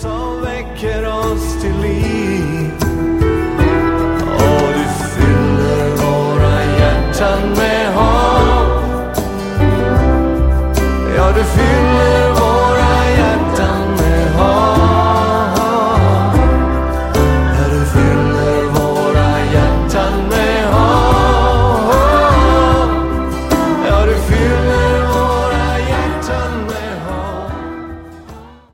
som väcker oss till liv. Och du fyller våra hjärtan med hopp. Ja, du fyller